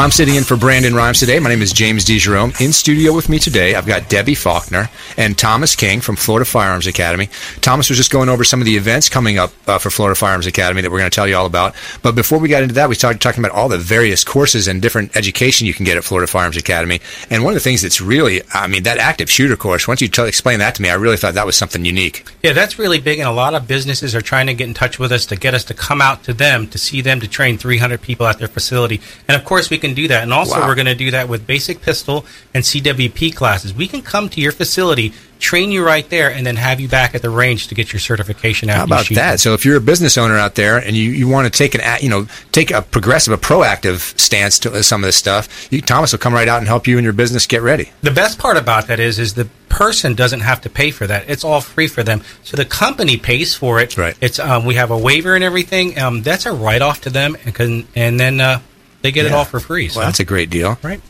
Speaker 1: I'm sitting in for Brandon Rhymes today. My name is James DeJerome. In studio with me today, I've got Debbie Faulkner and Thomas King from Florida Firearms Academy. Thomas was just going over some of the events coming up uh, for Florida Firearms Academy that we're going to tell you all about. But before we got into that, we started talking about all the various courses and different education you can get at Florida Firearms Academy. And one of the things that's really, I mean, that active shooter course, once you tell explain that to me, I really thought that was something unique.
Speaker 8: Yeah, that's really big, and a lot of businesses are trying to get in touch with us to get us to come out to them to see them to train 300 people at their facility. And of course, we can do that. And also,
Speaker 1: Wow.
Speaker 8: we're going to do that with basic pistol and CWP classes. We can come to your facility, train you right there, and then have you back at the range to get your certification. After
Speaker 1: How about that? So if you're a business owner out there and you, you want to take an a- you know take a progressive, a proactive stance to some of this stuff, you, Thomas will come right out and help you and your business get ready.
Speaker 8: The best part about that is, is the person doesn't have to pay for that. It's all free for them. So the company pays for it.
Speaker 1: Right.
Speaker 8: It's um, we have a waiver and everything. Um, that's a write off to them, and can, and then uh, they get it all for free. So
Speaker 1: Well, that's a great deal.
Speaker 8: right.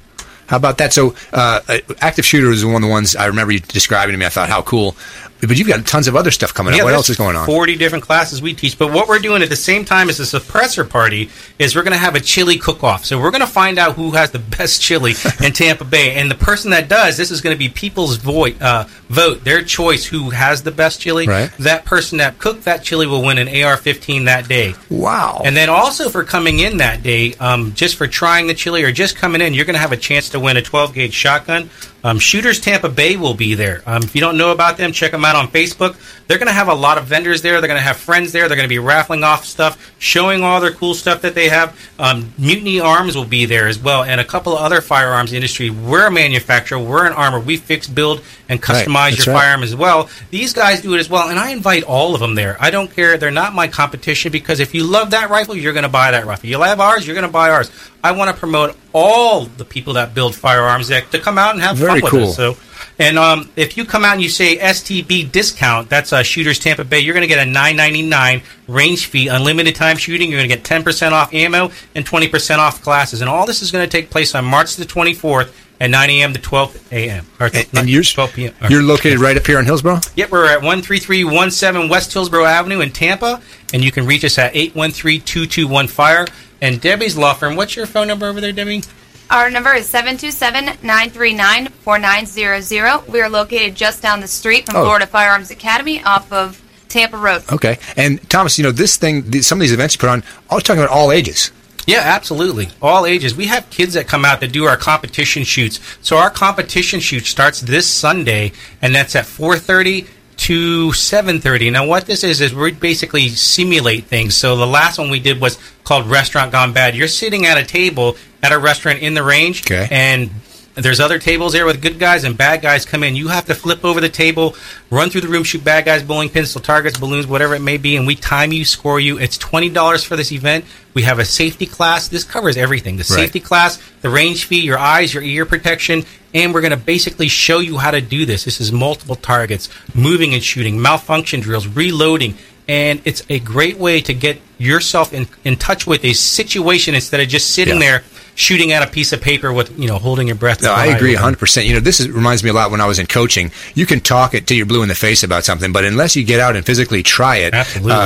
Speaker 1: How about that? So, uh, uh, active shooter is one of the ones I remember you describing to me. I thought, how cool! But you've got tons of other stuff coming
Speaker 8: Yeah,
Speaker 1: up. What else is going on?
Speaker 8: 40 different classes we teach. But what we're doing at the same time as the suppressor party is we're going to have a chili cook off. So we're going to find out who has the best chili in Tampa Bay. And the person that does, this is going to be people's vote, uh, vote, their choice who has the best chili.
Speaker 1: Right.
Speaker 8: That person that cooked that chili will win an AR 15 that day.
Speaker 1: Wow!
Speaker 8: And then also for coming in that day, um, just for trying the chili or just coming in, you're going to have a chance to win a 12 gauge shotgun. Um, Shooters Tampa Bay will be there. Um, if you don't know about them, check them out on Facebook. They're going to have a lot of vendors there. They're going to have friends there. They're going to be raffling off stuff, showing all their cool stuff that they have. Um, Mutiny Arms will be there as well, and a couple of other firearms industry. We're a manufacturer. We're an armor. We fix, build, and customize
Speaker 1: That's
Speaker 8: your
Speaker 1: right.
Speaker 8: firearm as well. These guys do it as well, and I invite all of them there. I don't care; they're not my competition because if you love that rifle, you're going to buy that rifle. You love ours, you're going to buy ours. I want to promote all the people that build firearms that to come out and have
Speaker 1: Very
Speaker 8: fun with
Speaker 1: cool.
Speaker 8: us. So, And um, if you come out and you say STB discount, that's uh, Shooters Tampa Bay, you're going to get a nine ninety nine range fee, unlimited time shooting. You're going to get ten percent off ammo and twenty percent off classes. And all this is going to take place on March the twenty fourth at 9 a.m. to 12 a.m. Or
Speaker 1: And, and you're
Speaker 8: 12 p.m. or-
Speaker 1: you're located right up here in Hillsborough.
Speaker 8: Yep, we're at 13317 West Hillsborough Avenue in Tampa, and you can reach us at 813-221-FIRE. And Debbie's law firm, what's your phone number over there, Debbie?
Speaker 9: Our number is 727-939-4900. We are located just down the street from
Speaker 1: Oh.
Speaker 9: Florida Firearms Academy off of Tampa Road.
Speaker 1: Okay. And Thomas, you know this thing, some of these events you put on, I was talking about all ages.
Speaker 8: Yeah, absolutely. All ages. We have kids that come out that do our competition shoots. So our competition shoot starts this Sunday, and that's at 4:30 to 7:30. Now, what this is is we basically simulate things. So the last one we did was called Restaurant Gone Bad. You're sitting at a table at a restaurant in the range,
Speaker 1: Okay.
Speaker 8: and there's other tables there with good guys and bad guys come in. You have to flip over the table, run through the room, shoot bad guys, bowling pins, targets, balloons, whatever it may be, and we time you, score you. It's twenty dollars for this event. We have a safety class. This covers everything: the
Speaker 1: Right.
Speaker 8: safety class, the range fee, your eyes, your ear protection, and we're going to basically show you how to do this. This is multiple targets, moving and shooting, malfunction drills, reloading. And it's a great way to get yourself in, in touch with a situation instead of just sitting
Speaker 1: Yeah.
Speaker 8: there shooting at a piece of paper with, you know, holding your breath.
Speaker 1: No, I agree
Speaker 8: open.
Speaker 1: 100%. You know, this is, reminds me a lot when I was in coaching. You can talk it till you're blue in the face about something, but unless you get out and physically try it,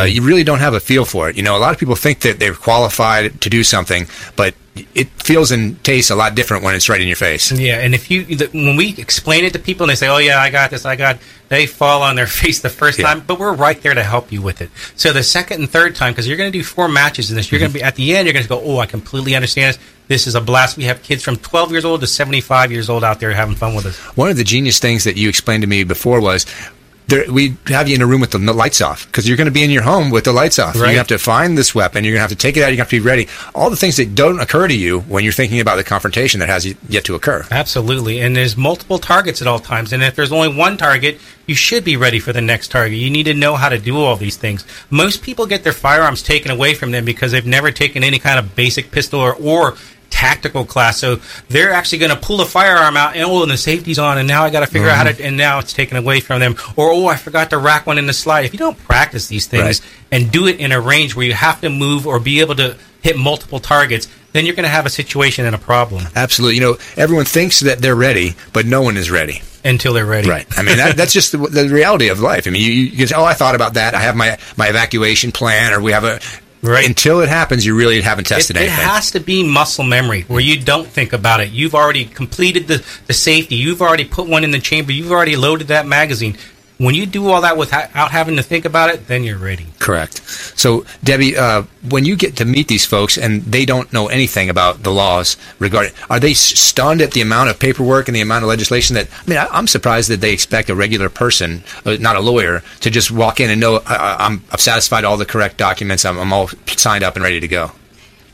Speaker 1: Uh, you really don't have a feel for it. You know, a lot of people think that they're qualified to do something, but it feels and tastes a lot different when it's right in your face.
Speaker 8: Yeah, and if you the, when we explain it to people and they say, "Oh yeah, I got this, I got," they fall on their face the first
Speaker 1: Yeah.
Speaker 8: time, but we're right there to help you with it. So the second and third time, because you're going to do four matches in this, you're going to mm-hmm. be at the end. You're going to go, "Oh, I completely understand this. This is a blast." We have kids from 12 years old to 75 years old out there having fun with us.
Speaker 1: One of the genius things that you explained to me before was there, we have you in a room with the lights off because you're going to be in your home with the lights off.
Speaker 8: Right.
Speaker 1: You have to find this weapon. You're going to have to take it out. You have to be ready. All the things that don't occur to you when you're thinking about the confrontation that has yet to occur.
Speaker 8: Absolutely, and there's multiple targets at all times. And if there's only one target, you should be ready for the next target. You need to know how to do all these things. Most people get their firearms taken away from them because they've never taken any kind of basic pistol or, or tactical class. So they're actually going to pull the firearm out, and oh, and the safety's on, and now I got to figure out how to, mm-hmm. and now it's taken away from them. Or oh, I forgot to rack one in the slide. If you don't practice these things
Speaker 1: Right.
Speaker 8: and do it in a range where you have to move or be able to hit multiple targets, then you're going to have a situation and a problem
Speaker 1: Absolutely. You know, everyone thinks that they're ready, but no one is ready.
Speaker 8: until they're ready.
Speaker 1: Right. I mean, that, that's just the, the reality of life. I mean, you, you can say, "Oh, I thought about that. I have my my evacuation plan, or we have a."
Speaker 8: Right.
Speaker 1: Until it happens, you really haven't tested
Speaker 8: it
Speaker 1: anything.
Speaker 8: It has to be muscle memory where you don't think about it. You've already completed the, the safety. You've already put one in the chamber. You've already loaded that magazine. When you do all that without having to think about it, then you're ready.
Speaker 1: Correct. So, Debbie, uh, when you get to meet these folks and they don't know anything about the laws regarding, are they stunned at the amount of paperwork and the amount of legislation that? I mean, I, I'm surprised that they expect a regular person, uh, not a lawyer, to just walk in and know I, I- I'm, I've satisfied all the correct documents. I'm, I'm all signed up and ready to go.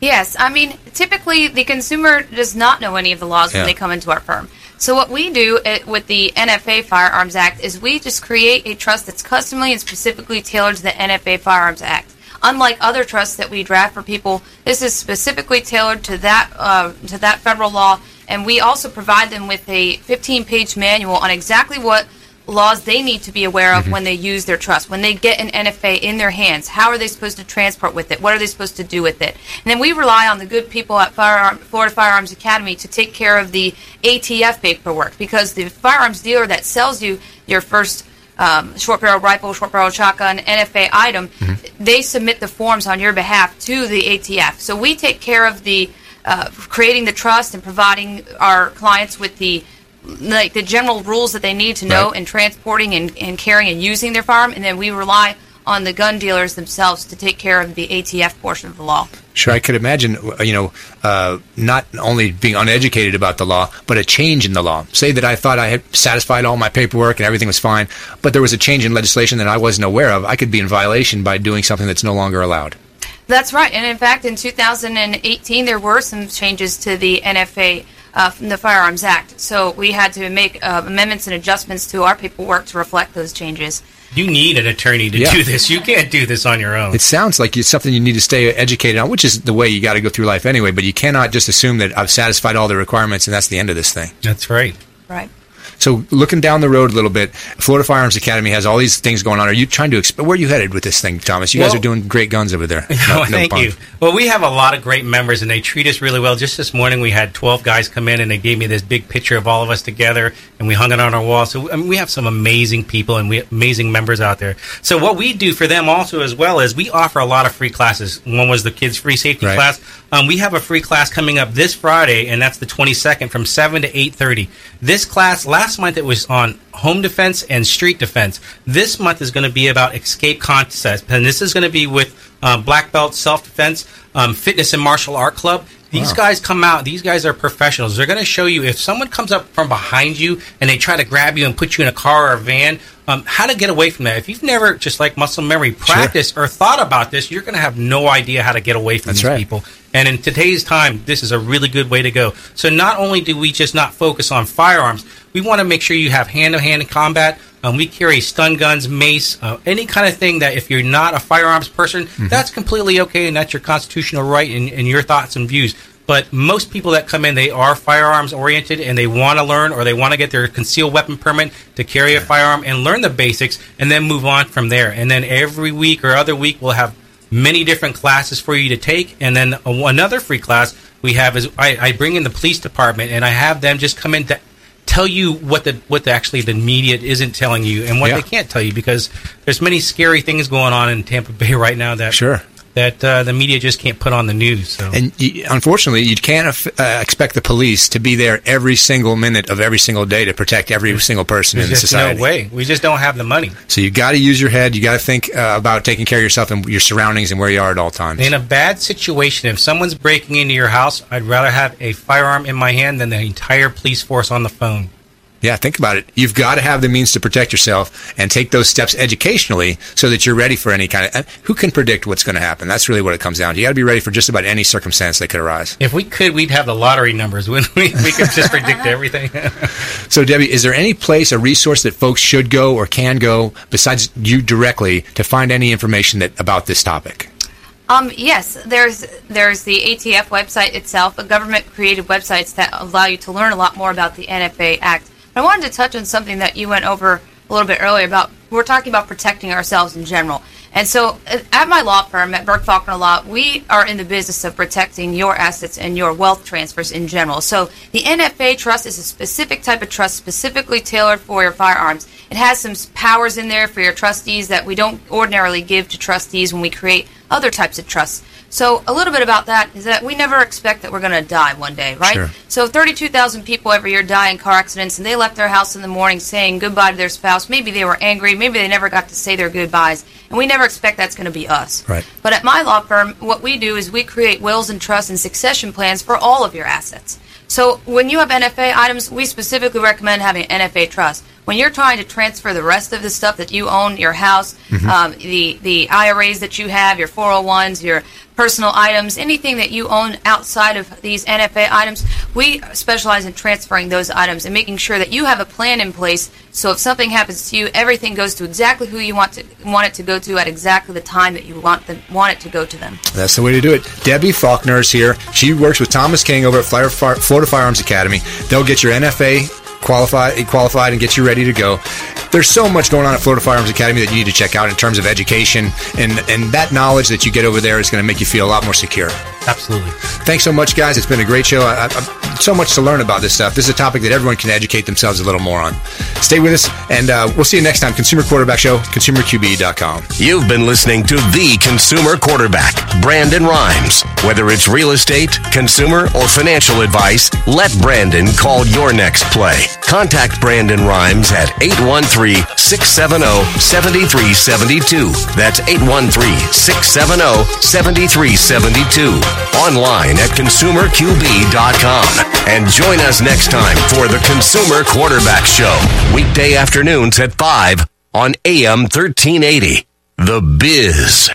Speaker 9: Yes, I mean, typically the consumer does not know any of the laws
Speaker 1: Yeah.
Speaker 9: when they come into our firm. So what we do uh, with the NFA Firearms Act is we just create a trust that's customly and specifically tailored to the NFA Firearms Act. Unlike other trusts that we draft for people, this is specifically tailored to that uh, to that federal law, and we also provide them with a 15-page manual on exactly what laws they need to be aware of when they use their trust. When they get an NFA in their hands, how are they supposed to transport with it? What are they supposed to do with it? And then we rely on the good people at Firearm, Florida Firearms Academy to take care of the ATF paperwork because the firearms dealer that sells you your first um, short barrel rifle, short barrel shotgun, NFA item, they submit the forms on your behalf to the ATF. So we take care of the uh, creating the trust and providing our clients with the like the general rules that they need to know
Speaker 1: Right.
Speaker 9: in transporting and, and carrying and using their firearm, and then we rely on the gun dealers themselves to take care of the ATF portion of the law.
Speaker 1: Sure, I could imagine, uh, you know, uh, not only being uneducated about the law, but a change in the law. Say that I thought I had satisfied all my paperwork and everything was fine, but there was a change in legislation that I wasn't aware of. I could be in violation by doing something that's no longer allowed.
Speaker 9: That's right. And in fact, in 2018, there were some changes to the NFA, uh, from the Firearms Act. So we had to make uh, amendments and adjustments to our paperwork to reflect those changes.
Speaker 8: You need an attorney to
Speaker 1: Yeah.
Speaker 8: do this. You can't do this on your own.
Speaker 1: It sounds like it's something you need to stay educated on, which is the way you got to go through life anyway. But you cannot just assume that I've satisfied all the requirements and that's the end of this thing.
Speaker 8: That's right.
Speaker 9: Right.
Speaker 1: So looking down the road a little bit, Florida Firearms Academy has all these things going on. Are you trying to exp- where are you headed with this thing, Thomas? You guys are doing great guns over there. No- no
Speaker 8: thank
Speaker 1: pun.
Speaker 8: you. Well, we have a lot of great members, and they treat us really well. Just this morning, we had 12 guys come in, and they gave me this big picture of all of us together, and we hung it on our wall. So I mean, we have some amazing people and we amazing members out there. So what we do for them also as well is we offer a lot of free classes. One was the kids' free safety
Speaker 1: Right.
Speaker 8: class. Um, we have a free class coming up this Friday, and that's the 22nd from 7 to 8.30. This class, last month it was on home defense and street defense. This month is going to be about escape concepts, and this is going to be with uh, Black Belt Self-Defense, um, Fitness and Martial Art Club. These guys come out. These guys are professionals. They're going to show you if someone comes up from behind you and they try to grab you and put you in a car or a van, um, how to get away from that. If you've never, just like muscle memory, practiced or thought about this, you're going to have no idea how to get away from
Speaker 1: That's
Speaker 8: these
Speaker 1: right.
Speaker 8: people. And in today's time, this is a really good way to go. So not only do we just not focus on firearms, we want to make sure you have hand-to-hand combat. Um, we carry stun guns, mace, uh, any kind of thing that if you're not a firearms person, that's completely okay, and that's your constitutional right and, and your thoughts and views. But most people that come in, they are firearms oriented and they want to learn or they want to get their concealed weapon permit to carry a firearm and learn the basics and then move on from there. And then every week or other week, we'll have many different classes for you to take. And then another free class we have is I, I bring in the police department and I have them just come in to tell you what the what the, actually the media isn't telling you and what
Speaker 1: Yeah.
Speaker 8: they can't tell you because there's many scary things going on in Tampa Bay right now that
Speaker 1: Sure.
Speaker 8: That uh, the media just can't put on the news. So
Speaker 1: And you, unfortunately, you can't uh, expect the police to be there every single minute of every single day to protect every single person
Speaker 8: there's
Speaker 1: in
Speaker 8: just
Speaker 1: society.
Speaker 8: no way. We just don't have the money.
Speaker 1: So you got to use your head. You got to think uh, about taking care of yourself and your surroundings and where you are at all times.
Speaker 8: In a bad situation, if someone's breaking into your house, I'd rather have a firearm in my hand than the entire police force on the phone.
Speaker 1: Yeah, think about it. You've got to have the means to protect yourself and take those steps educationally so that you're ready for any kind of. Who can predict what's going to happen? That's really what it comes down to. You got to be ready for just about any circumstance that could arise.
Speaker 8: If we could, we'd have the lottery numbers. Wouldn't we? We could just predict everything.
Speaker 1: So, Debbie, is there any place, a resource that folks should go or can go besides you directly to find any information that about this topic?
Speaker 9: Um, yes, there's there's the ATF website itself, a government created websites that allow you to learn a lot more about the NFA Act. I wanted to touch on something that you went over a little bit earlier about we're talking about protecting ourselves in general. And so uh, at my law firm at Burke Faulkner Law, we are in the business of protecting your assets and your wealth transfers in general. So the NFA trust is a specific type of trust specifically tailored for your firearms. It has some powers in there for your trustees that we don't ordinarily give to trustees when we create other types of trusts. So a little bit about that is that we never expect that we're going to die one day, right?
Speaker 1: Sure.
Speaker 9: So 32,000 people every year die in car accidents, and they left their house in the morning saying goodbye to their spouse. Maybe they were angry. Maybe they never got to say their goodbyes, and we never expect that's going to be us.
Speaker 1: Right.
Speaker 9: But at my law firm, what we do is we create wills and trusts and succession plans for all of your assets. So when you have NFA items, we specifically recommend having an NFA trust. When you're trying to transfer the rest of the stuff that you own, your house, um, the the IRAs that you have, your 401s, your personal items, anything that you own outside of these NFA items, we specialize in transferring those items and making sure that you have a plan in place. So if something happens to you, everything goes to exactly who you want to want it to go to at exactly the time that you want them want it to go to them.
Speaker 1: That's the way to do it. Debbie Faulkner is here. She works with Thomas King over at Florida Firearms Academy. They'll get your NFA qualified, qualified and get you ready to go. There's so much going on at Florida Firearms Academy that you need to check out in terms of education, and, and that knowledge that you get over there is going to make you feel a lot more secure.
Speaker 8: Absolutely.
Speaker 1: Thanks so much, guys. It's been a great show. I, I, so much to learn about this stuff. This is a topic that everyone can educate themselves a little more on. Stay with us, and uh, we'll see you next time. Consumer Quarterback Show, consumerqb.com.
Speaker 5: You've been listening to the consumer quarterback, Brandon Rhymes. Whether it's real estate, consumer, or financial advice, let Brandon call your next play. Contact Brandon Rhymes at 813 670 7372. That's 813 670 7372. Online at consumerqb.com. And join us next time for the Consumer Quarterback Show. Weekday afternoons at 5 on AM 1380. The Biz.